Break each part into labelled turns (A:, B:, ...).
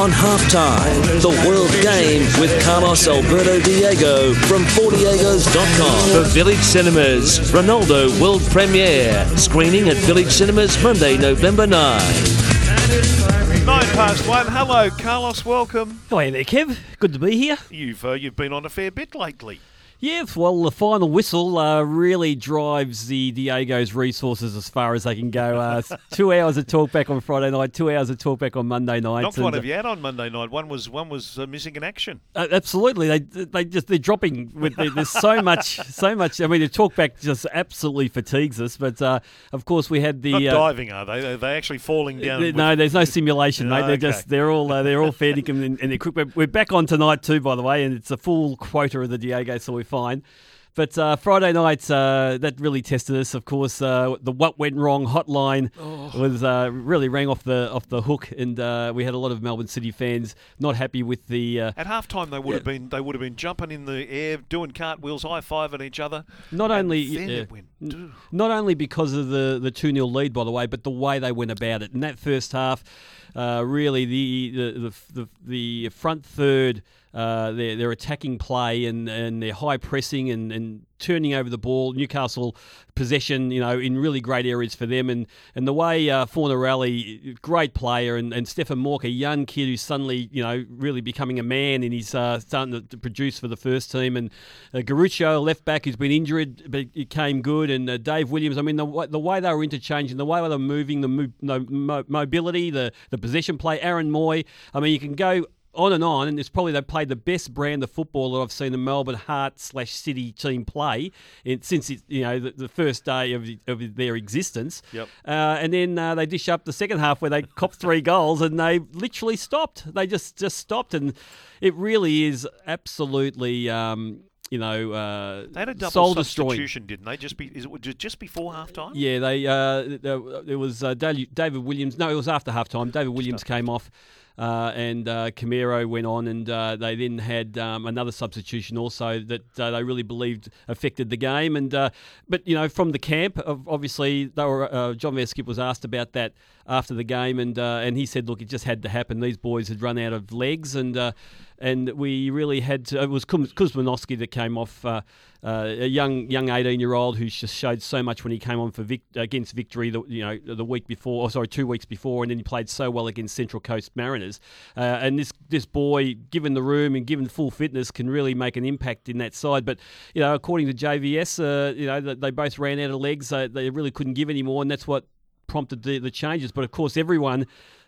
A: On halftime, the World Game with Carlos Alberto Diego from 4diegos.com. For Village Cinemas, Ronaldo World Premiere. Screening at Village Cinemas Monday, November 9.
B: Nine past one. Hello, Carlos. Welcome.
C: Hi there, Kev. Good to be here.
B: You've uh, you've been on a fair bit lately.
C: Yeah, well, the final whistle uh, really drives the Diego's resources as far as they can go. Uh, two hours of talkback on Friday night, two hours of talkback on Monday night.
B: Not quite have you had on Monday night. One was one was uh, missing in action.
C: Uh, absolutely, they they just they're dropping with the, there's so much so much. I mean, the talkback just absolutely fatigues us. But uh, of course, we had the
B: Not
C: uh,
B: diving, are they? Are they actually falling down?
C: Th-
B: with-
C: No, there's no simulation, mate. They're
B: okay.
C: just they're all uh, they're all fair dinkum and, and equipped. We're- We're back on tonight too, by the way, and it's a full quota of the Diego, so we're fine. But uh, Friday night, uh, that really tested us. Of course, uh, the what went wrong hotline
B: Oh.
C: was uh, really rang off the off the hook, and uh, we had a lot of Melbourne City fans not happy with the uh,
B: At halftime, they would have been they would have been jumping in the air, doing cartwheels, high fiving each other.
C: Not only- yeah. Not only because of the the two 0 lead, by the way, but the way they went about it. In that first half, uh, really the the the, the, the front third, uh, their their attacking play and, and their high pressing and, and turning over the ball, Newcastle possession, you know, in really great areas for them, and and the way uh, Fornaroli, great player, and, and Stefan Mauk, a young kid who's suddenly, you know, really becoming a man, and he's uh, starting to, produce for the first team, and uh, Garuccio, left back, who's been injured, but came good, and uh, Dave Williams. I mean, the, the way they were interchanging, the way they were moving, the mo- mo- mobility, the the possession play. Aaron Mooy. I mean, you can go on and on, and it's probably they played the best brand of football that I've seen the Melbourne Heart slash City team play in, since it, you know the, the first day of, of their existence.
B: Yep.
C: Uh, and then uh, they dish up the second half where they cop three goals and they literally stopped. They just just stopped, and it really is absolutely. Um, you know, uh,
B: They had a double
C: soul destroying.
B: substitution, didn't they? Just be is it ju- just before halftime?
C: Yeah, they uh, there- it was uh, David Williams. No, it was after halftime. David Williams came off, uh, and uh, Camero went on, and uh, they then had um, another substitution also that uh, they really believed affected the game. And uh, but you know, from the camp, obviously, they were. Uh, John Van Schip was asked about that after the game, and uh, and he said, look, it just had to happen. These boys had run out of legs, and uh, and we really had to. It was Kuz- Kuzmanowski that came off. Uh, uh, a young young 18 year old who just showed so much when he came on for Vic, against Victory the you know the week before or sorry two weeks before and then he played so well against Central Coast Mariners uh, and this this boy given the room and given full fitness can really make an impact in that side but you know according to JVS uh, you know they both ran out of legs they really couldn't give any more and that's what prompted the, the changes but of course everyone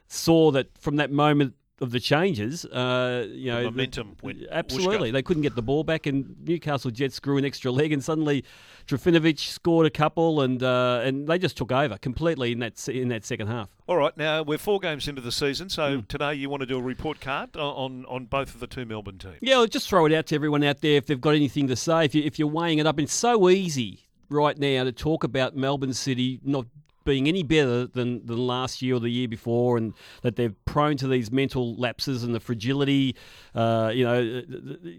C: saw that from that moment of the changes, uh, you know,
B: momentum went
C: absolutely.
B: whooshka.
C: They couldn't get the ball back, and Newcastle Jets grew an extra leg, and suddenly Trifunovic scored a couple, and uh, and they just took over completely in that in that second half.
B: All right, now we're four games into the season, so
C: Hmm.
B: today you want to do a report card on on both of the two Melbourne teams.
C: Yeah, I'll just throw it out to everyone out there if they've got anything to say. If you if you're weighing it up, it's so easy right now to talk about Melbourne City not being any better than, than last year or the year before, and that they're prone to these mental lapses and the fragility, uh, you know,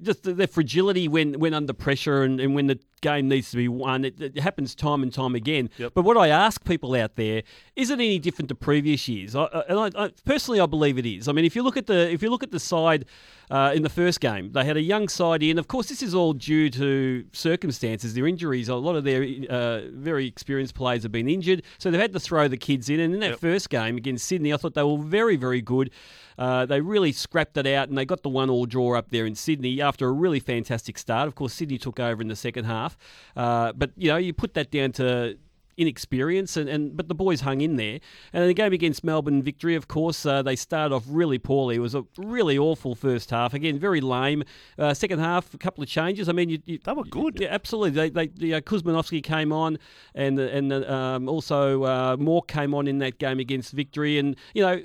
C: just the, the fragility when, when under pressure and, and when the game needs to be won. It, it happens time and time again.
B: Yep.
C: But what I ask people out there is it any different to previous years? I- and I, I, personally, I believe it is. I mean, if you look at the if you look at the side uh, in the first game, they had a young side in. Of course, this is all due to circumstances, their injuries. A lot of their uh, very experienced players have been injured, so they've had to throw the kids in. And in that
B: Yep.
C: first game against Sydney, I thought they were very, very good. Uh, they really scrapped it out and they got the one all draw up there in Sydney after a really fantastic start. Of course, Sydney took over in the second half. Uh, but, you know, you put that down to inexperience and, and but the boys hung in there. And the game against Melbourne victory of course uh, they started off really poorly. It was a really awful first half. Again very lame. Uh, second half a couple of changes. I mean you, you,
B: They were good.
C: yeah absolutely. They, they the, uh, Kuzmanovsky came on and and um, also uh, Mauk came on in that game against victory. And you know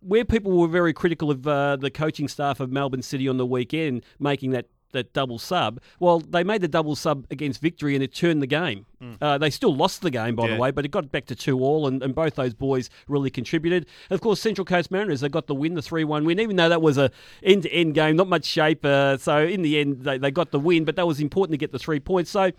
C: where people were very critical of uh, the coaching staff of Melbourne City on the weekend making that that double sub. Well, they made the double sub against Victory and it turned the game. Uh, they still lost the game, by.
B: Yeah.
C: the way, but it got back to two all, and, and both those boys really contributed. And of course, Central Coast Mariners they got the win, the three one win, even though that was a end to end game, not much shape. Uh, so in the end, they, they got the win, but that was important to get the three points. So,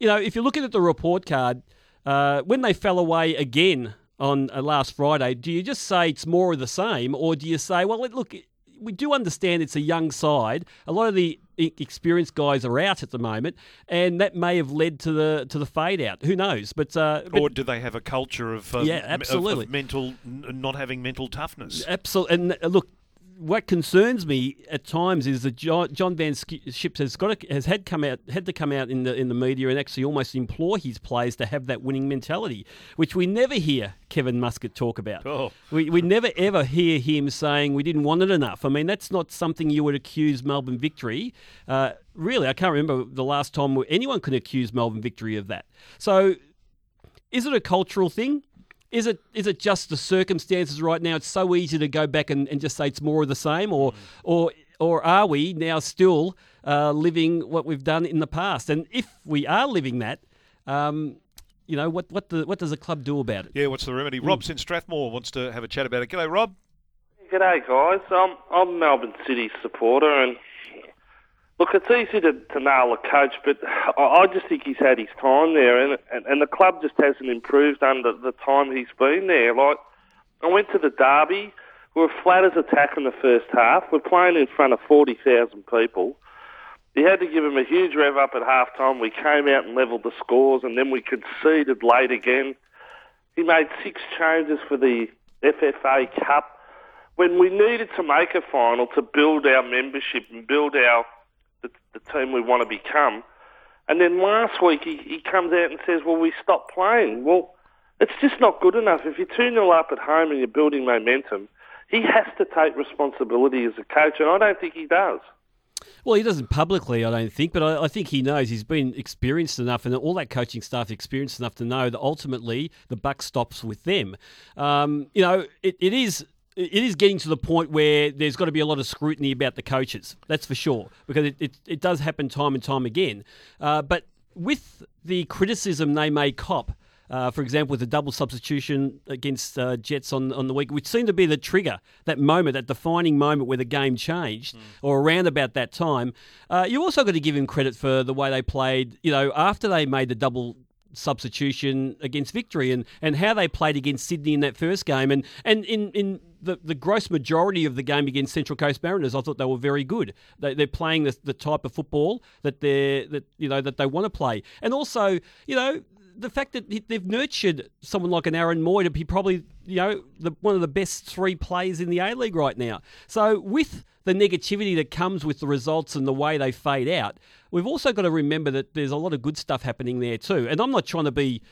C: you know, if you're looking at the report card, uh, when they fell away again on uh, last Friday, do you just say it's more of the same, or do you say, well, look, we do understand it's a young side. A lot of the experienced guys are out at the moment, and that may have led to the to the fade out. Who knows? But, uh, but
B: or do they have a culture of um,
C: yeah, absolutely
B: of, of mental not having mental toughness?
C: Absolutely. And uh, look, what concerns me at times is that John, Van Schips has got to, has had come out had to come out in the in the media and actually almost implore his players to have that winning mentality, which we never hear Kevin Muscat talk about.
B: Oh.
C: We, we never ever hear him saying we didn't want it enough. I mean, that's not something you would accuse Melbourne Victory. Uh, really, I can't remember the last time anyone could accuse Melbourne Victory of that. So, is it a cultural thing? Is it is it just the circumstances right now? It's so easy to go back and, and just say it's more of the same, or mm. or or are we now still uh, living what we've done in the past? And if we are living that, um, you know, what what the, what does the club do about it?
B: Yeah, what's the remedy? Mm. Rob's in Strathmore wants to have a chat about it. G'day, Rob.
D: G'day, guys. I'm I'm a Melbourne City supporter, and Look, it's easy to, to nail a coach, but I just think he's had his time there, and, and and the club just hasn't improved under the time he's been there. Like, I went to the derby. We were flat as a tack in the first half. We're playing in front of 40,000 people. He had to give him a huge rev up at half time. We came out and levelled the scores, and then we conceded late again. He made six changes for the FFA Cup when we needed to make a final to build our membership and build our the, the team we want to become. And then last week he, he comes out and says, well, we stopped playing. Well, it's just not good enough. If you're 2-0 up at home and you're building momentum, he has to take responsibility as a coach, and I don't think he does.
C: Well, he doesn't publicly, I don't think, but I, I, think he knows. He's been experienced enough, and all that coaching staff experienced enough to know that ultimately the buck stops with them. Um, you know, it, it is it is getting to the point where there's got to be a lot of scrutiny about the coaches. That's for sure, because it, it, it does happen time and time again. Uh, but with the criticism they may cop, uh, for example, with the double substitution against uh, Jets on, on the week, which seemed to be the trigger, that moment, that defining moment where the game changed, mm. or around about that time. Uh, you also got to give him credit for the way they played. You know, after they made the double substitution against victory and, and how they played against Sydney in that first game. And, and in, in the, the gross majority of the game against Central Coast Mariners, I thought they were very good. They, they're playing the, the type of football that they that you know that they want to play. And also, you know, the fact that they've nurtured someone like an Aaron Mooy to be probably you know the, one of the best three players in the A League right now. So with the negativity that comes with the results and the way they fade out, we've also got to remember that there's a lot of good stuff happening there too. And I'm not trying to be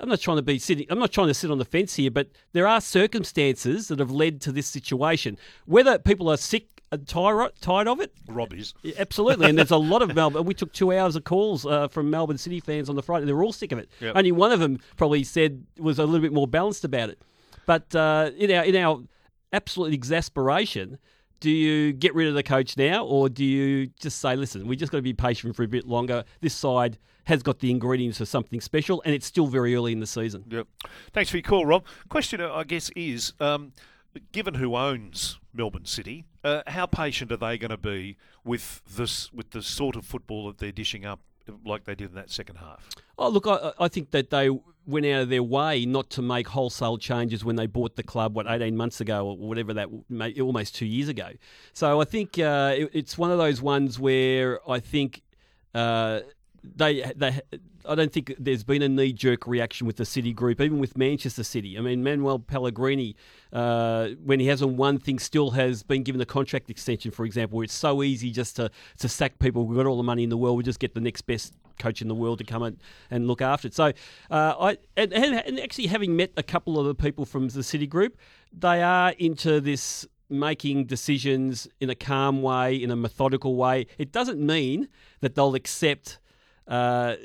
C: I'm not trying to be sitting. I'm not trying to sit on the fence here, but there are circumstances that have led to this situation. Whether people are sick and tired, tired of it,
B: Robbie's
C: absolutely. and there's a lot of Melbourne. We took two hours of calls uh, from Melbourne City fans on the Friday. They're all sick of it.
B: Yep.
C: Only one of them probably said was a little bit more balanced about it. But uh, in our in our absolute exasperation, do you get rid of the coach now, or do you just say, listen, we just got to be patient for a bit longer? This side has got the ingredients for something special, and it's still very early in the season.
B: Yep. Thanks for your call, Rob. Question, I guess, is um, given who owns Melbourne City, uh, how patient are they going to be with this, with the sort of football that they're dishing up, like they did in that second half?
C: Oh, look, I, I think that they went out of their way not to make wholesale changes when they bought the club, what, 18 months ago or whatever that, almost two years ago. So I think uh, it, it's one of those ones where I think uh, they they I don't think there's been a knee jerk reaction with the City group, even with Manchester City. I mean, Manuel Pellegrini, uh, when he hasn't won things, still has been given a contract extension, for example, where it's so easy just to, to sack people. We've got all the money in the world, we just get the next best coach in the world to come and, and look after it. So, uh, I and, and actually having met a couple of the people from the City group, they are into this making decisions in a calm way, in a methodical way. It doesn't mean that they'll accept uh,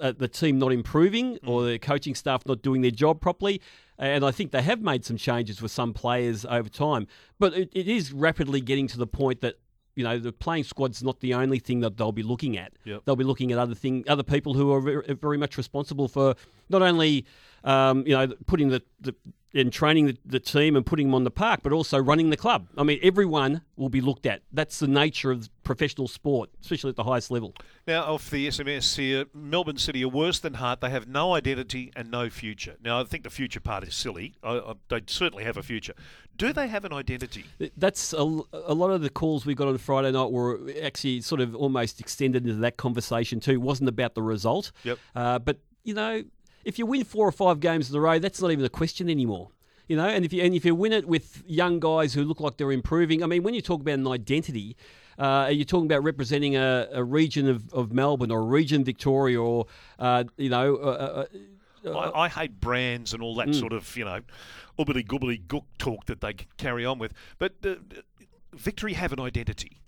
C: uh, the team not improving or mm. the coaching staff not doing their job properly. And I think they have made some changes with some players over time. But it, it is rapidly getting to the point that you know the playing squad's not the only thing that they'll be looking at.
B: Yep.
C: They'll be looking at other thing, other people who are very, very much responsible for not only um, you know putting the, the and training the, the team and putting them on the park, but also running the club. I mean, everyone will be looked at. That's the nature of professional sport, especially at the highest level.
B: Now, off the SMS here, Melbourne City are worse than Heart. They have no identity and no future. Now, I think the future part is silly. I, I, they certainly have a future. Do they have an identity?
C: That's a, a lot of the calls we got on Friday night were actually sort of almost extended into that conversation too. It wasn't about the result.
B: Yep.
C: Uh, but, you know, if you win four or five games in a row, that's not even a question anymore. You know, and if you and if you win it with young guys who look like they're improving, I mean, when you talk about an identity, uh, you're talking about representing a, a region of, of Melbourne or a region of Victoria or uh, you know. Uh, uh, uh
B: I, I, hate brands and all that mm. sort of you know, ubbly gubbly gook talk that they carry on with. But uh, Victory have an identity.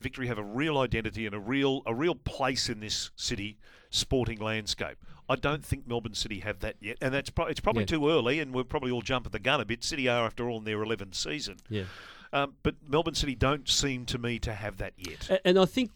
B: Victory have a real identity and a real a real place in this city sporting landscape. I don't think Melbourne City have that yet, and that's pro- it's probably yeah. too early, and we're probably all jumping the gun a bit. City are, after all, in their 11th season.
C: Yeah.
B: Um, but Melbourne City don't seem to me to have that yet.
C: And I think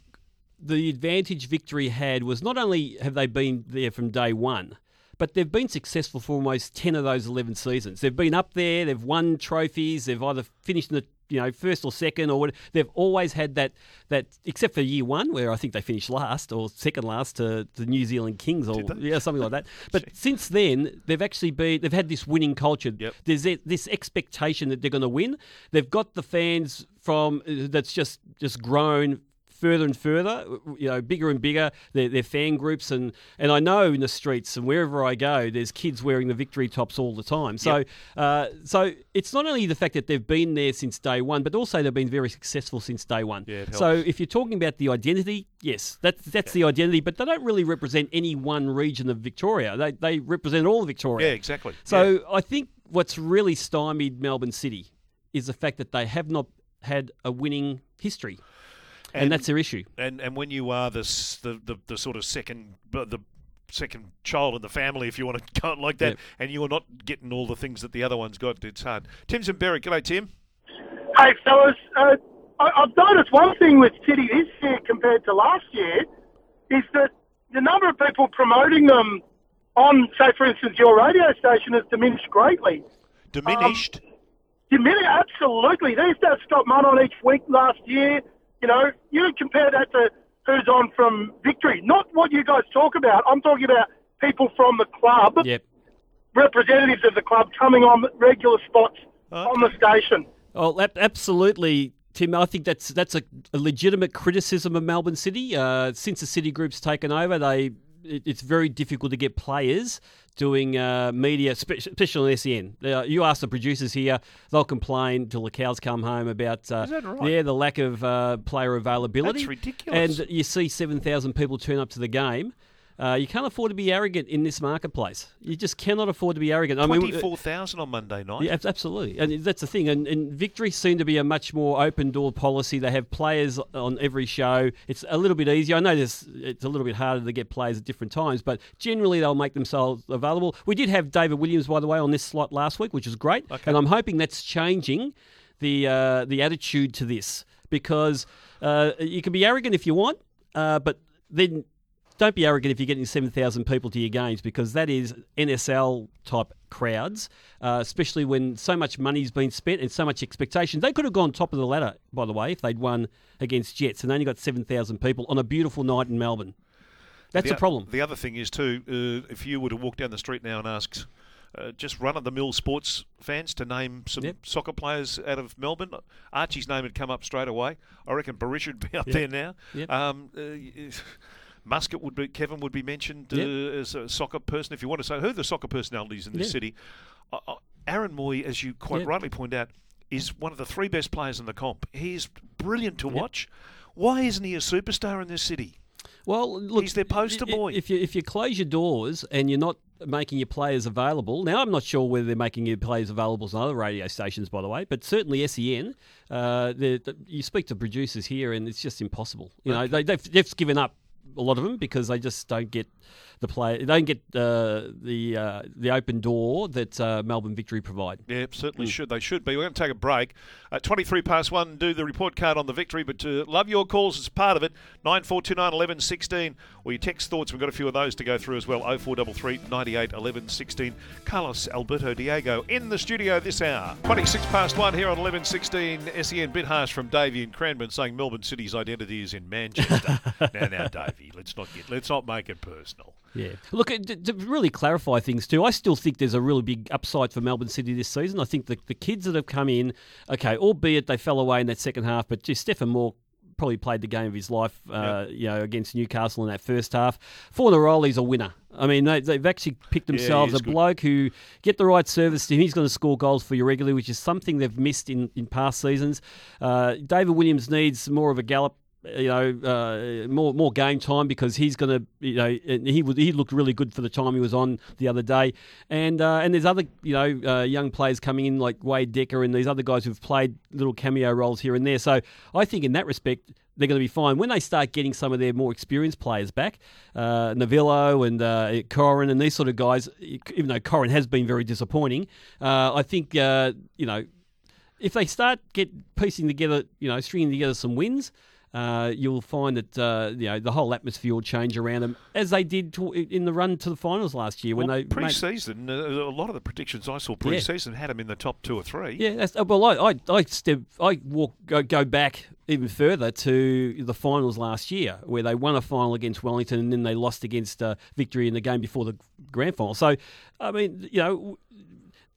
C: the advantage Victory had was not only have they been there from day one, but they've been successful for almost 10 of those 11 seasons. They've been up there, they've won trophies, they've either finished in the you know first or second or whatever. They've always had that that except for year one where I think they finished last or second last to the New Zealand Kings or yeah something like that. But since then they've actually been they've had this winning culture.
B: Yep.
C: There's this expectation that they're going to win. They've got the fans from uh, that's just just grown further and further, you know, bigger and bigger, their, their fan groups. And, and I know in the streets and wherever I go, there's kids wearing the victory tops all the time. So,
B: yep.
C: uh, so it's not only the fact that they've been there since day one, but also they've been very successful since day one.
B: Yeah,
C: so if you're talking about the identity, yes, that's, that's yeah. the identity, but they don't really represent any one region of Victoria. They, they represent all of Victoria.
B: Yeah, exactly.
C: So
B: yeah.
C: I think what's really stymied Melbourne City is the fact that they have not had a winning history and, and, that's their issue.
B: And and when you are this the the, the sort of second the second child in the family, if you want to count like that, yep. and you're not getting all the things that the other one's got, it's hard. Tim's in Berwick. G'day, Tim.
E: Hey, fellas. Uh, I, I've noticed one thing with City this year compared to last year is that the number of people promoting them on, say, for instance, your radio station has diminished greatly.
B: Diminished? Um,
E: diminished, absolutely. They used to have Scott Munn on each week last year. You know, you compare that to who's on from Victory. Not what you guys talk about. I'm talking about people from the club,
C: yep.
E: representatives of the club coming on regular spots okay. on the station.
C: Oh, absolutely. Tim, I think that's that's a, a legitimate criticism of Melbourne City. Uh, since the City Group's taken over, they it's very difficult to get players doing uh, media, especially on SEN. Uh, you ask the producers here, they'll complain till the cows come home about
B: uh, right?
C: yeah the lack of uh, player availability.
B: That's ridiculous.
C: And you see seven thousand people turn up to the game. Uh, you can't afford to be arrogant in this marketplace. You just cannot afford to be arrogant.
B: I Twenty-four thousand on Monday night.
C: Yeah, absolutely, and that's the thing. And, and Victory seem to be a much more open door policy. They have players on every show. It's a little bit easier. I know this. It's a little bit harder to get players at different times, but generally they'll make themselves available. We did have David Williams, by the way, on this slot last week, which is great,
B: okay.
C: and I'm hoping that's changing the uh, the attitude to this because uh, you can be arrogant if you want, uh, but then don't be arrogant if you're getting 7,000 people to your games because that is NSL type crowds, uh, especially when so much money's been spent and so much expectation. They could have gone top of the ladder, by the way, if they'd won against Jets and they only got 7,000 people on a beautiful night in Melbourne. That's
B: the,
C: a problem.
B: The other thing is, too, uh, if you were to walk down the street now and ask uh, just run of the mill sports fans to name some
C: yep.
B: soccer players out of Melbourne. Archie's name would come up straight away. I reckon Barish would be up
C: yep.
B: there now.
C: Yep.
B: Um, uh, Muscat would be Kevin would be mentioned uh,
C: yep.
B: as a soccer person. If you want to say who are the soccer personalities in this
C: yeah.
B: city, uh, uh, Aaron Mooy, as you quite
C: yep.
B: rightly point out, is one of the three best players in the comp. He's brilliant to watch. Why isn't he a superstar in this city?
C: Well, look,
B: he's their poster boy.
C: If you if you close your doors and you're not making your players available, now I'm not sure whether they're making your players available on other radio stations, by the way, but certainly SEN. Uh, you speak to producers here, and it's just impossible. You know, they, they've, they've given up a lot of them because they just don't get the play. They don't get uh, the uh, the open door that uh, Melbourne Victory provide.
B: Yeah, certainly should. They should be. We're going to take a break. Uh, 23 past one, do the report card on the victory, but uh, love your calls as part of it. 9429 11 16, or your text thoughts. We've got a few of those to go through as well. 0433 98 11 16. Carlos Alberto Diego in the studio this hour. 26 past one here on 11 16. SEN bit harsh from Davey in Cranbourne saying Melbourne City's identity is in Manchester. now, now, Davey, let's not get, let's not make it personal.
C: Yeah. Look, to, to really clarify things too, I still think there's a really big upside for Melbourne City this season. I think the, the kids that have come in, okay, albeit they fell away in that second half, but just Stefan Mauk probably played the game of his life, uh, you know, against Newcastle in that first half. Fornaroli's a winner. I mean, they, have actually picked themselves
B: yeah,
C: a bloke who get the right service to him. He's going to score goals for you regularly, which is something they've missed in, in past seasons. Uh, David Williams needs more of a gallop you know, uh, more more game time because he's going to, you know, he was, he looked really good for the time he was on the other day, and uh, and there's other you know uh, young players coming in like Wade Decker and these other guys who've played little cameo roles here and there. So I think in that respect they're going to be fine when they start getting some of their more experienced players back, uh, Novillo and uh, Koren and these sort of guys. Even though Koren has been very disappointing, uh, I think uh, you know if they start get piecing together, you know, stringing together some wins uh, you'll find that uh, you know the whole atmosphere will change around them as they did to, in the run to the finals last year when
B: well,
C: they
B: pre-season. Made... Uh, a lot of the predictions I saw pre-season yeah. had them in the top two or three.
C: Yeah, uh, well, I I I, step, I walk go, go back even further to the finals last year, where they won a final against Wellington and then they lost against uh, Victory in the game before the grand final. So, I mean, you know,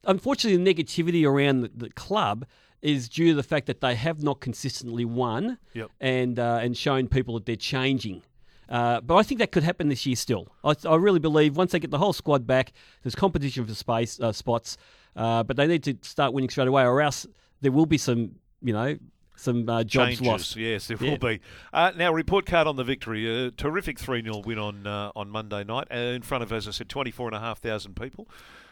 C: unfortunately, the negativity around the, the club is due to the fact that they have not consistently won
B: yep.
C: and uh, and shown people that they're changing. Uh, but I think that could happen this year still. I, I, really believe once they get the whole squad back, there's competition for space uh, spots, uh, but they need to start winning straight away, or else there will be some, you know, some uh, jobs
B: Changes,
C: lost.
B: Yes, there
C: yeah.
B: will be. Uh, now, report card on the victory. A terrific 3 0 win on uh, on Monday night uh, in front of, as I said, 24,500 people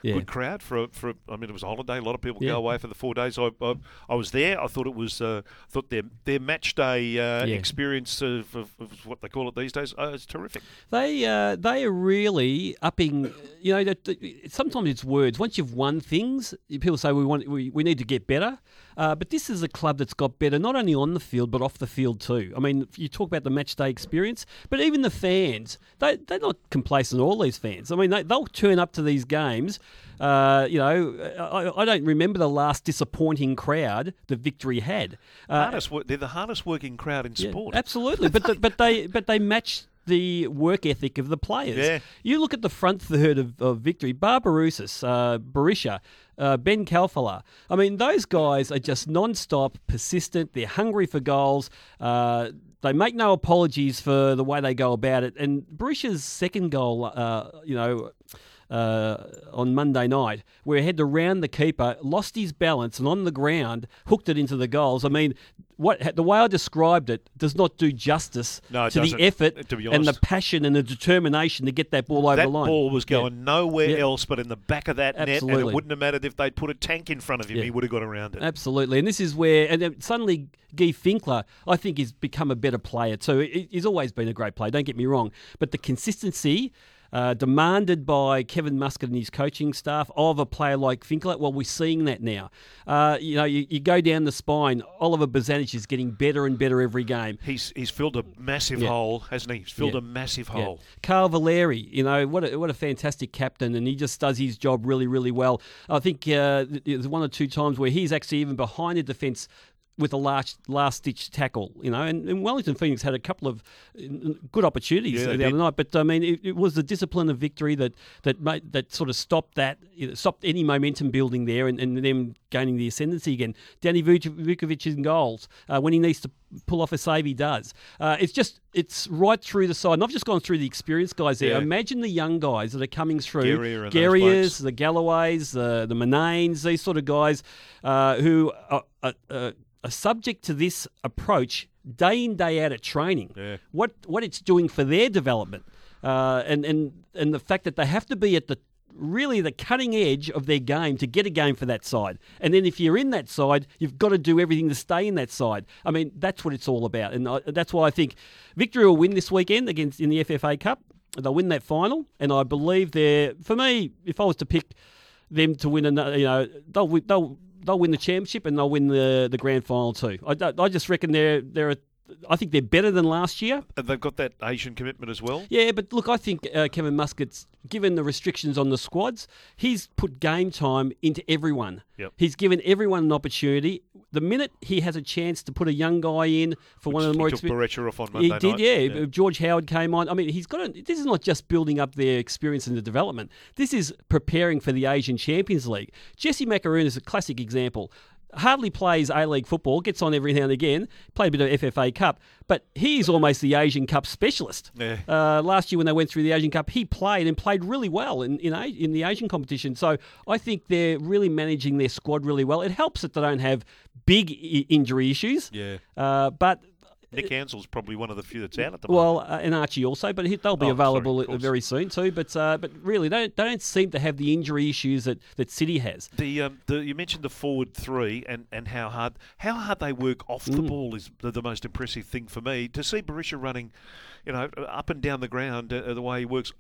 C: yeah.
B: good crowd for for. I mean, it was a holiday. A lot of people
C: yeah.
B: go away for the four days. I I, I was there. I thought it was. Uh, thought their their match day uh, yeah. experience of, of, of, what they call it these days uh, is terrific.
C: They uh, they are really upping. You know, that, sometimes it's words. Once you've won things, people say we want we, we need to get better. Uh, but this is a club that's got better not only on the field but off the field too. I mean, you talk about the match day experience, but even the fans, they they're not complacent. All these fans. I mean, they, they'll turn up to these games uh, you know, I, I, don't remember the last disappointing crowd the Victory had.
B: Uh, hardest, they're the hardest working crowd in
C: yeah,
B: sport.
C: Absolutely, but the, but they but they match the work ethic of the players.
B: Yeah.
C: You look at the front third of, of Victory, Barbarouses, uh, Berisha, uh, Ben Khalfallah. I mean, those guys are just non-stop, persistent. They're hungry for goals. Uh, they make no apologies for the way they go about it. And Berisha's second goal, uh, you know, uh, on Monday night, where he had to round the keeper, lost his balance, and on the ground hooked it into the goals. I mean, what the way I described it does not do justice
B: no,
C: to the effort
B: to
C: and the passion and the determination to get that ball over
B: that
C: the line.
B: That ball was going
C: yeah.
B: nowhere
C: yeah.
B: else but in the back of that
C: Absolutely.
B: net, and it wouldn't have mattered if they'd put a tank in front of him;
C: yeah.
B: he would have got around it.
C: Absolutely, and this is where, and suddenly Guy Finkler, I think, has become a better player too. He's always been a great player. Don't get me wrong, but the consistency uh, demanded by Kevin Muscat and his coaching staff of a player like Finkler. Well, we're seeing that now. Uh, you know, you, you, go down the spine. Oliver Bozanic is getting better and better every game.
B: He's he's filled a massive yeah. hole, hasn't he? He's filled
C: yeah.
B: a massive hole.
C: Yeah. Carl Valeri, you know, what a, what a fantastic captain, and he just does his job really, really well. I think uh, there's one or two times where he's actually even behind the defence with a last last ditch tackle, you know, and, and, Wellington Phoenix had a couple of good opportunities
B: yeah,
C: the
B: did.
C: other night, but I mean, it, it, was the discipline of victory that that made, that sort of stopped that, stopped any momentum building there, and, and them gaining the ascendancy again. Danny Vukovic in goals uh, when he needs to pull off a save, he does. Uh, it's just it's right through the side, and I've just gone through the experienced guys there.
B: Yeah.
C: Imagine the young guys that are coming through,
B: Garriers,
C: the Galloways, the the Mananes, these sort of guys uh, who are, are are subject to this approach day in day out at training.
B: Yeah.
C: What what it's doing for their development, uh, and and and the fact that they have to be at the really the cutting edge of their game to get a game for that side. And then if you're in that side, you've got to do everything to stay in that side. I mean, that's what it's all about. And I, that's why I think victory will win this weekend against in the FFA Cup. They'll win that final, and I believe they're for me. If I was to pick them to win, another, you know, they'll they'll they'll win the championship and they'll win the the grand final too. I, I just reckon they're they're a I think they're better than last year.
B: And they've got that Asian commitment as well.
C: Yeah, but look, I think uh, Kevin Muscat's given the restrictions on the squads, he's put game time into everyone.
B: Yep.
C: He's given everyone an opportunity. The minute he has a chance to put a young guy in for
B: Which
C: one of the
B: he
C: more
B: took
C: experienced,
B: off on Monday
C: he did, yeah.
B: Yeah.
C: George Howard came on. I mean, he's got. A, this is not just building up their experience in the development. This is preparing for the Asian Champions League. Jesse Macaroon is a classic example. Hardly plays A League football, gets on every now and again, played a bit of FFA Cup, but he's almost the Asian Cup specialist.
B: Yeah.
C: Uh, last year when they went through the Asian Cup, he played and played really well in in, in the Asian competition. So I think they're really managing their squad really well. It helps that they don't have big I- injury issues.
B: Yeah.
C: Uh, but
B: Nick Ansell's probably one of the few that's out at the moment.
C: well, uh, and Archie also, but he, they'll be
B: Oh,
C: available
B: course.
C: very soon too. But uh, but really, they don't, they don't seem to have the injury issues that, that City has.
B: The, um, the you mentioned the forward three and, and how hard how hard they work off
C: Mm.
B: the ball is the, the most impressive thing for me. To see Berisha running, you know, up and down the ground uh, the way he works.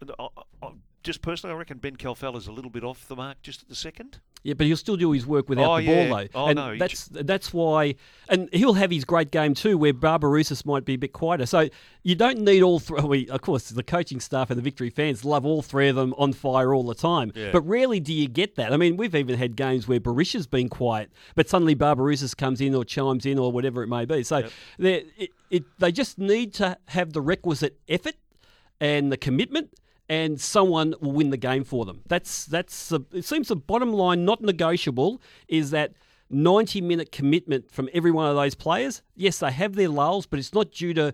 B: Just personally, I reckon Ben Khalfallah's a little bit off the mark just at the second.
C: Yeah, but he'll still do his work without
B: Oh,
C: the
B: yeah.
C: ball though.
B: Oh,
C: and
B: no,
C: that's that's why, and he'll have his great game too, where Barbarouses might be a bit quieter. So you don't need all three. We, of course, the coaching staff and the Victory fans love all three of them on fire all the time.
B: Yeah.
C: But rarely do you get that. I mean, we've even had games where Berisha's been quiet, but suddenly Barbarouses comes in or chimes in or whatever it may be. So they're- it, it, they just need to have the requisite effort and the commitment, and someone will win the game for them. That's that's the, it seems the bottom line, not negotiable, is that. 90 minute commitment from every one of those players. Yes, they have their lulls, but it's not due to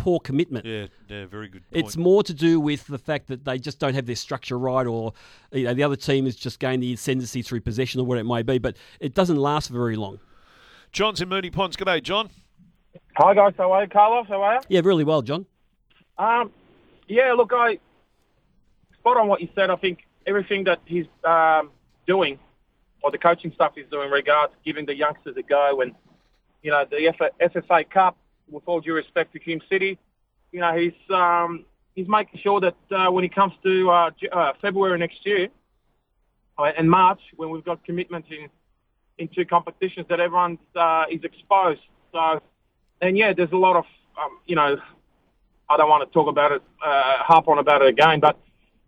C: poor commitment.
B: Yeah, yeah, very good. Point.
C: It's more to do with the fact that they just don't have their structure right, or you know, the other team is just gained the ascendancy through possession or what it may be. But it doesn't last for very long.
B: John's in Moonee Ponds. G'day, John.
F: Hi guys, how are you? Carlos, how are you?
C: Yeah, really well, John.
F: Um, yeah, look, I spot on what you said. I think everything that he's um, doing, or the coaching stuff he's doing, in regards to giving the youngsters a go, and you know the F- FFA Cup, with all due respect to Hume City, you know he's um, he's making sure that uh, when it comes to uh, uh, February next year uh, and March, when we've got commitment in into competitions, that everyone uh, is exposed. So, and yeah, there's a lot of um, you know I don't want to talk about it, uh, harp on about it again, but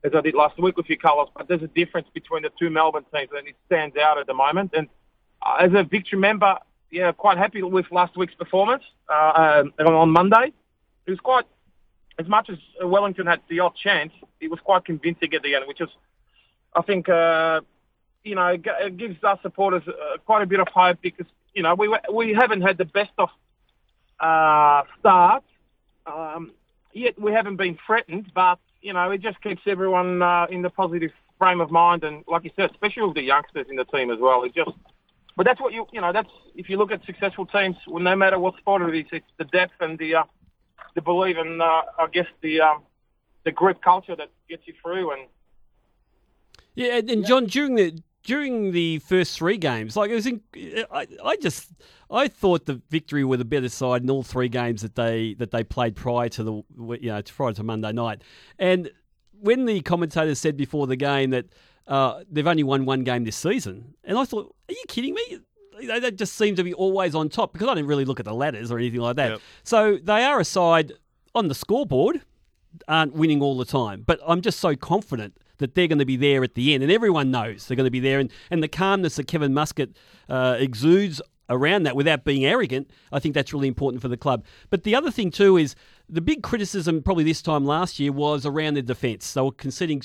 F: as I did last week with you, Carlos, but there's a difference between the two Melbourne teams, and it stands out at the moment. And uh, as a victory member, yeah, quite happy with last week's performance uh, um, on Monday. It was quite, as much as Wellington had the odd chance, it was quite convincing at the end, which is, I think, uh, you know, it gives our supporters uh, quite a bit of hope because, you know, we we haven't had the best of uh, starts. Um, yet we haven't been threatened, but you know, it just keeps everyone uh, in the positive frame of mind, and like you said, especially with the youngsters in the team as well. It just, but that's what you, you know, that's if you look at successful teams, well, no matter what sport it is, it's the depth and the uh, the belief and uh, I guess the um, the group culture that gets you through. And
C: Yeah, and, John, during the during the first three games, like it was, in, I, I just I thought the victory were the better side in all three games that they that they played prior to the you know prior to Monday night, and when the commentators said before the game that uh, they've only won one game this season, and I thought, are you kidding me? They just seem to be always on top because I didn't really look at the ladders or anything like that.
B: Yep.
C: So they are a side on the scoreboard aren't winning all the time. But I'm just so confident that they're going to be there at the end, and everyone knows they're going to be there. And, and the calmness that Kevin Muscat uh, exudes around that without being arrogant, I think that's really important for the club. But the other thing too is the big criticism probably this time last year was around their defence. They were conceding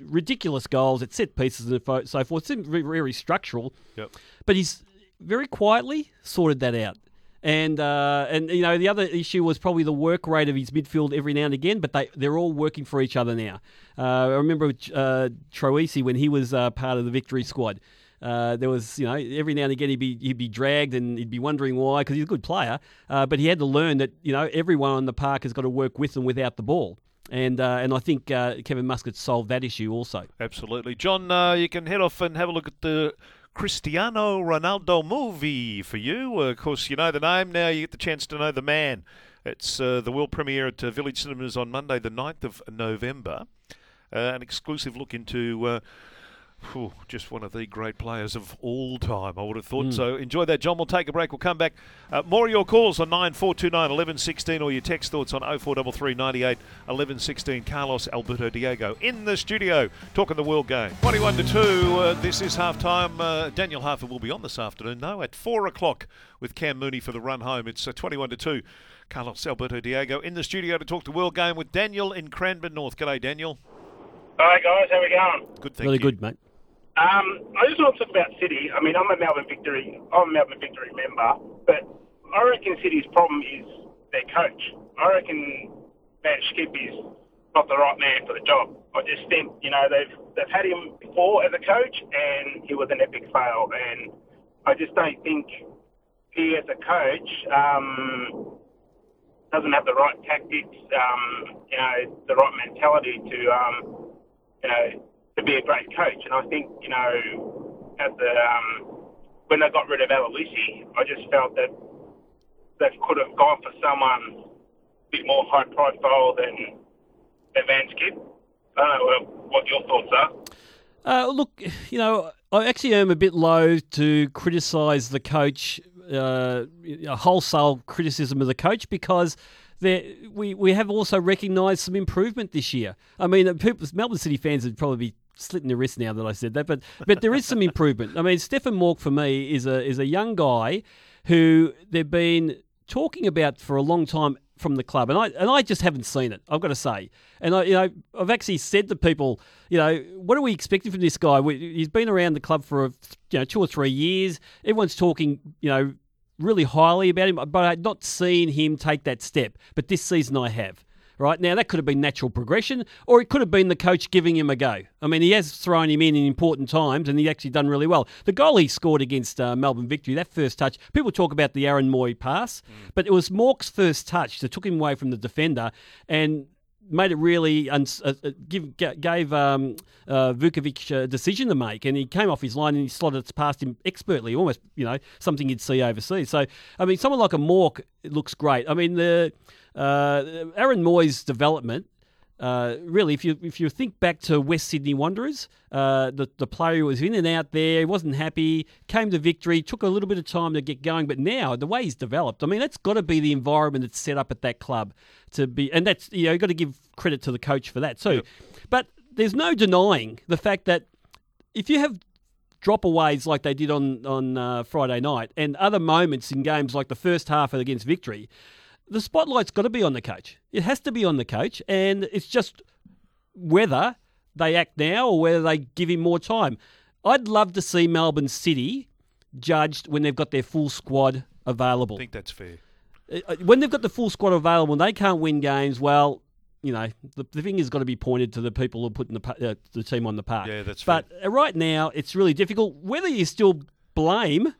C: ridiculous goals at set pieces and so forth. It's very, very structural.
B: Yep.
C: But he's very quietly sorted that out. And uh, and you know the other issue was probably the work rate of his midfield every now and again, but they they're all working for each other now. Uh, I remember uh, Troisi when he was uh, part of the victory squad. Uh, there was, you know, every now and again he'd be he'd be dragged and he'd be wondering why because he's a good player, uh, but he had to learn that you know everyone on the park has got to work with and without the ball. And, uh, and I think uh, Kevin Muscat solved that issue also.
B: Absolutely. John, uh, you can head off and have a look at the Cristiano Ronaldo movie for you. Uh, of course, you know the name now, you get the chance to know the man. It's uh, the world premiere at uh, Village Cinemas on Monday, the 9th of November. Uh, an exclusive look into uh, Whew, just one of the great players of all time, I would have thought. Mm. So enjoy that, John. We'll take a break. We'll come back. Uh, more of your calls on 9429 1116 or your text thoughts on 0433 98 1116. Carlos Alberto Diego in the studio talking the world game. 21 to 2. Uh, this is half time. Uh, Daniel Harford will be on this afternoon, though, at 4 o'clock with Cam Mooney for the run home. It's uh, 21 to 2. Carlos Alberto Diego in the studio to talk the world game with Daniel in Cranbourne North. G'day, Daniel.
G: Hi, guys. How are we going?
B: Good, thank
C: really
B: you.
C: good, mate.
G: Um, I just want to talk about City. I mean, I'm a Melbourne Victory. I'm a Melbourne Victory member, but I reckon City's problem is their coach. I reckon Van Schip is not the right man for the job. I just think you know they've they've had him before as a coach, and he was an epic fail. And I just don't think he, as a coach, um, doesn't have the right tactics. Um, you know, the right mentality to um, you know to be a great coach. And I think, you know, at the um, when they got rid of Aloisi, I just felt that they could have gone for someone a bit more high profile than, than Van. I don't know what your thoughts are.
C: Uh, look, you know, I actually am a bit loath to criticise the coach, uh, wholesale criticism of the coach, because we, we have also recognised some improvement this year. I mean, people, Melbourne City fans would probably be slitting the wrist now that I said that, but but there is some improvement. I mean, Stefan Mauk for me is a is a young guy who they've been talking about for a long time from the club, and I and I just haven't seen it. I've got to say, and I you know I've actually said to people, you know, what are we expecting from this guy? We, he's been around the club for you know two or three years. Everyone's talking, you know. Really highly about him, but I've not seen him take that step. But this season I have right? Now, that could have been natural progression, or it could have been the coach giving him a go. I mean, he has thrown him in in important times, and he actually done really well. The goal he scored against uh, Melbourne Victory, that first touch, people talk about the Aaron Mooy pass, mm. but it was Mauk's first touch that took him away from the defender, and made it really uns- uh, uh give, gave um, uh, Vukovic a decision to make, and he came off his line and he slotted it past him expertly, almost you know something you'd see overseas. So I mean, someone like a Mauk looks great. I mean the Aaron Mooy's development. Uh, really, if you if you think back to West Sydney Wanderers, uh, the the player was in and out there, he wasn't happy, came to victory, took a little bit of time to get going, but now the way he's developed, I mean, that's got to be the environment that's set up at that club to be, and that's you know, you've got to give credit to the coach for that too. Yep. But there's no denying the fact that if you have dropaways like they did on on uh, Friday night, and other moments in games like the first half against Victory the spotlight's got to be on the coach. It has to be on the coach, and it's just whether they act now or whether they give him more time. I'd love to see Melbourne City judged when they've got their full squad available.
B: I think that's fair.
C: Uh, uh, when they've got the full squad available and they can't win games, well, you know, the, the thing has got to be pointed to the people who are putting the, uh, the team on the park.
B: Yeah, that's
C: But
B: fair.
C: right now, it's really difficult. Whether you still blame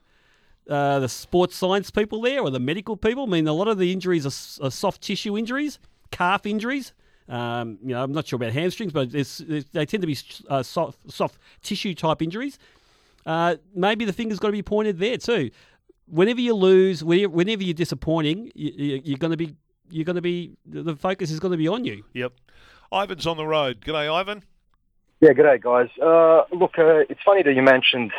C: uh, the sports science people there or the medical people. I mean, a lot of the injuries are, are soft tissue injuries, calf injuries. Um, you know, I'm not sure about hamstrings, but they tend to be uh, soft, soft tissue type injuries. Uh, maybe the finger's got to be pointed there too. Whenever you lose, whenever you're disappointing, you, you're going to be you're going to be the focus is going to be on you.
B: Yep. Ivan's on the road. G'day, Ivan.
H: Yeah, g'day, guys. Uh, look, uh, it's funny that you mentioned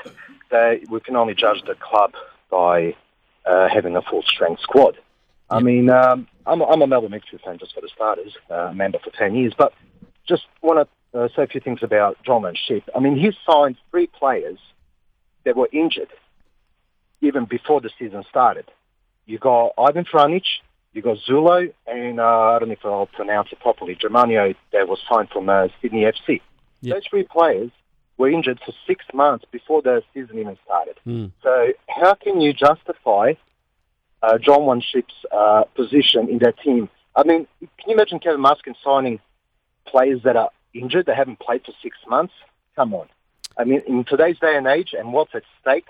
H: that we can only judge the club by uh, having a full strength squad. I mean, um, I'm, I'm, a Melbourne Victory fan just for the starters, uh, member for 10 years, but just want to uh, say a few things about John Van Schip. I mean, he signed three players that were injured even before the season started. You got Ivan Franjic, you got Zullo, and uh, I don't know if I'll pronounce it properly, Germano that was signed from uh, Sydney FC. Yep. Those three players were injured for six months before the season even started.
C: Mm.
H: So how can you justify uh, John Van Schip's uh, position in that team? I mean, can you imagine Kevin Muscat signing players that are injured, that haven't played for six months? Come on. I mean, in today's day and age and what's at stake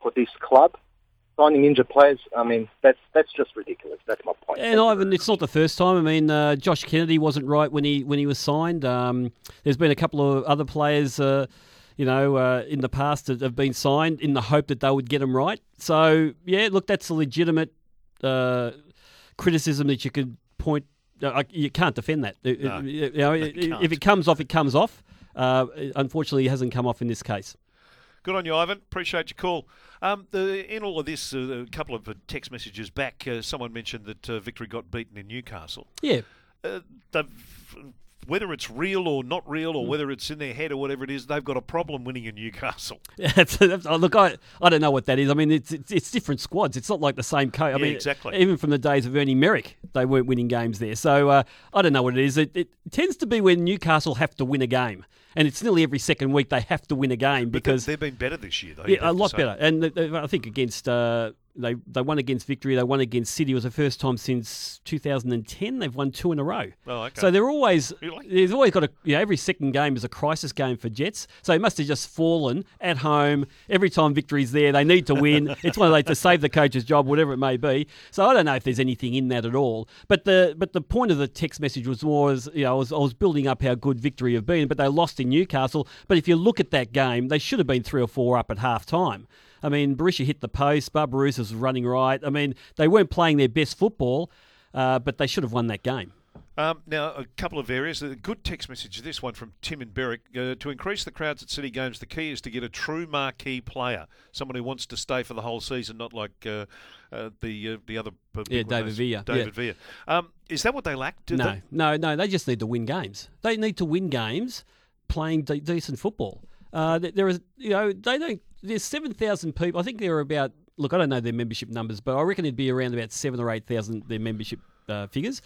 H: for this club, signing injured players. I mean, that's that's just ridiculous. That's my point.
C: And Ivan, it's not the first time. I mean, uh, Josh Kennedy wasn't right when he when he was signed. Um, there's been a couple of other players, uh, you know, uh, in the past that have been signed in the hope that they would get them right. So yeah, look, that's a legitimate uh, criticism that you could point. Uh, you can't defend that.
B: No,
C: you know,
B: can't.
C: if it comes off, it comes off. Uh, unfortunately, it hasn't come off in this case.
B: Good on you, Ivan. Appreciate your call. Um, the, in all of this, uh, a couple of text messages back, uh, someone mentioned that uh, Victory got beaten in Newcastle.
C: Yeah,
B: Uh, whether it's real or not real,
C: Mm.
B: or whether it's in their head or whatever it is, they've got a problem winning in Newcastle.
C: That's, oh, look, I, I don't know what that is. I mean, it's, it's it's different squads. It's not like the same coach. I
B: Yeah,
C: mean,
B: exactly.
C: Even from the days of Ernie Merrick, they weren't winning games there. So uh, I don't know what it is. It, it tends to be when Newcastle have to win a game, and it's nearly every second week they have to win a game because
B: they've been better this year, though.
C: yeah, a lot better. And they- I think against uh, they they won against Victory. They won against City. It was the first time since 2010 they've won two in a row.
B: Oh, okay.
C: So they're always
B: Really?
C: there's always got a you know every second game is a crisis game for Jets. So it must have just fallen at home every time Victory's there. They need to win. it's one of those to save the coach's job, whatever it may be. So I don't know if there's anything in that at all. But the but the point of the text message was more as you know I was, I was building up how good Victory have been, but they lost in Newcastle. But if you look at that game, they should have been three or four up at half time. I mean, Berisha hit the post. Barbarouses was running right. I mean, they weren't playing their best football, uh, but they should have won that game.
B: Um, now, a couple of areas. A good text message. This one from Tim and Berwick. Uh, to increase the crowds at City Games, the key is to get a true marquee player, someone who wants to stay for the whole season, not like uh, uh, the uh, the other. uh,
C: Yeah, David Villa,
B: David Villa. Um, is that what they lack?
C: No,
B: they?
C: no, no. They just need to win games. They need to win games playing de- decent football. Uh, th- there is, you know, they don't. There's seven thousand people. I think there are about. Look, I don't know their membership numbers, but I reckon it'd be around about seven or eight thousand their membership uh, figures.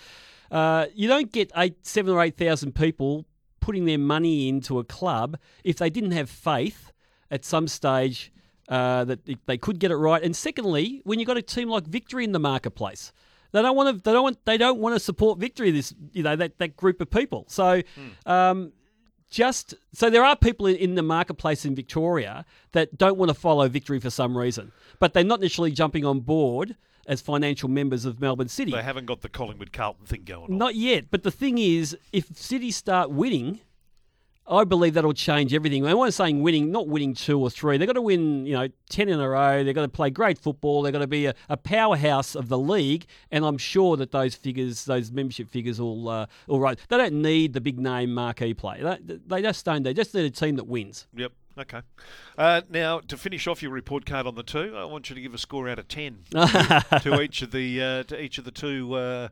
C: Uh, you don't get eight, seven or eight thousand people putting their money into a club if they didn't have faith at some stage uh, that they- could get it right. And secondly, when you've got a team like Victory in the marketplace, they don't want to. They don't want. They don't want to support Victory. This, you know, that that group of people. So. Um, just so there are people in- the marketplace in Victoria that don't want to follow Victory for some reason, but they're not necessarily jumping on board as financial members of Melbourne City.
B: They haven't got the Collingwood Carlton thing going on.
C: Not yet, but the thing is, if City start winning, I believe that'll change everything. When I'm saying winning, not winning two or three. They've got to win, you know, ten in a row. They've got to play great football. They've got to be a, a powerhouse of the league. And I'm sure that those figures, those membership figures, will uh, all right. They don't need the big name marquee play. They, they just don't. They just need a team that wins.
B: Yep. Okay. Uh, now, to finish off your report card on the two, I want you to give a score out of ten to, to each of the uh, to each of the two uh,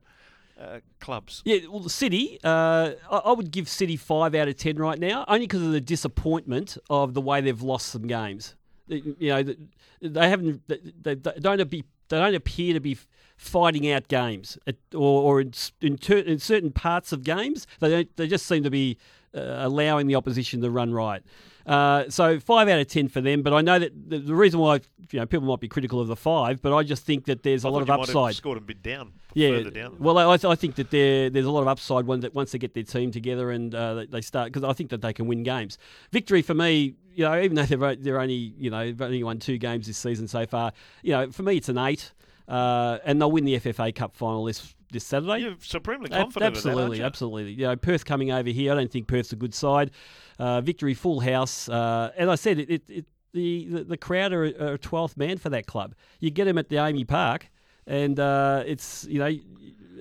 B: uh, clubs.
C: Yeah, well, the City, uh, I, I would give City five out of ten right now, only because of the disappointment of the way they've lost some games. You know, they haven't, they, they don't be, they don't appear to be fighting out games, or, or in, in, ter- in certain parts of games, they don't, they just seem to be uh, allowing the opposition to run right. Uh, so five out of ten for them, but I know that the, the reason why you know people might be critical of the five, but I just think that there's a
B: I
C: lot of
B: you might have
C: upside.
B: scored a bit down.
C: Yeah,
B: down.
C: well, I, I think that there there's a lot of upside when that once they get their team together and uh, they- start because I think that they can win games. Victory for me, you know, even though they've they're only you know they've only won two games this season so far, you know, for me it's an eight, uh, and they'll win the FFA Cup final this this Saturday.
B: You're supremely confident
C: absolutely,
B: that,
C: absolutely. You know, Perth coming over here, I don't think Perth's a good side. Uh, victory, full house. Uh, and I said, it, it, it, the, the crowd are a- are a twelfth man for that club. You get them at the AAMI Park, and uh, it's you know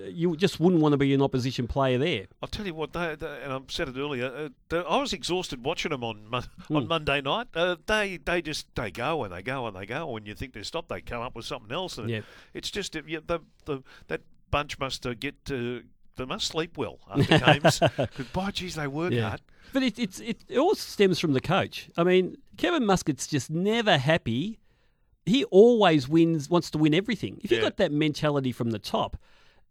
C: you just wouldn't want to be an opposition player there.
B: I'll tell you what, they, they, and I said it earlier. Uh, I was exhausted watching them on Mon-
C: Hmm.
B: on Monday night. Uh, they they just they go and they go and they go. When you think they're stopped, they come up with something else. And
C: Yep.
B: it's just uh, yeah, the, the that bunch must uh, get to. They must sleep well after games because by geez they work
C: Yeah.
B: hard.
C: But it, it's it, it all stems from the coach. I mean, Kevin Muscat's just never happy. He always wins, wants to win everything. If you've got that mentality from the top,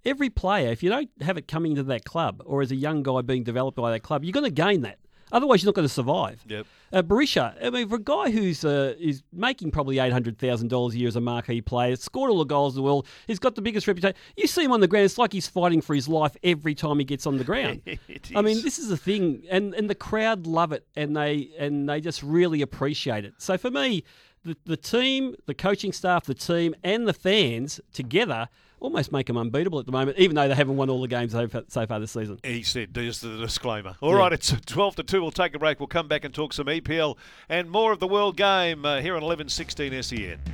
C: every player, if you don't have it coming to that club or as a young guy being developed by that club, you're going to gain that. Otherwise, you're not going to survive.
B: Yep.
C: Uh, Berisha, I mean, for a guy who's uh, is making probably eight hundred thousand dollars a year as a marquee player, scored all the goals in the world, he's got the biggest reputation. You see him on the ground; it's like he's fighting for his life every time he gets on the ground.
B: It
C: I mean, this is the thing, and and the crowd love it, and they and they just really appreciate it. So for me, the, the team, the coaching staff, the team, and the fans together almost make them unbeatable at the moment, even though they haven't won all the games so far, this season.
B: He said, there's the disclaimer. All right, it's 12 to 2. We'll take a break. We'll come back and talk some EPL and more of the World Game uh, here on 1116 SEN.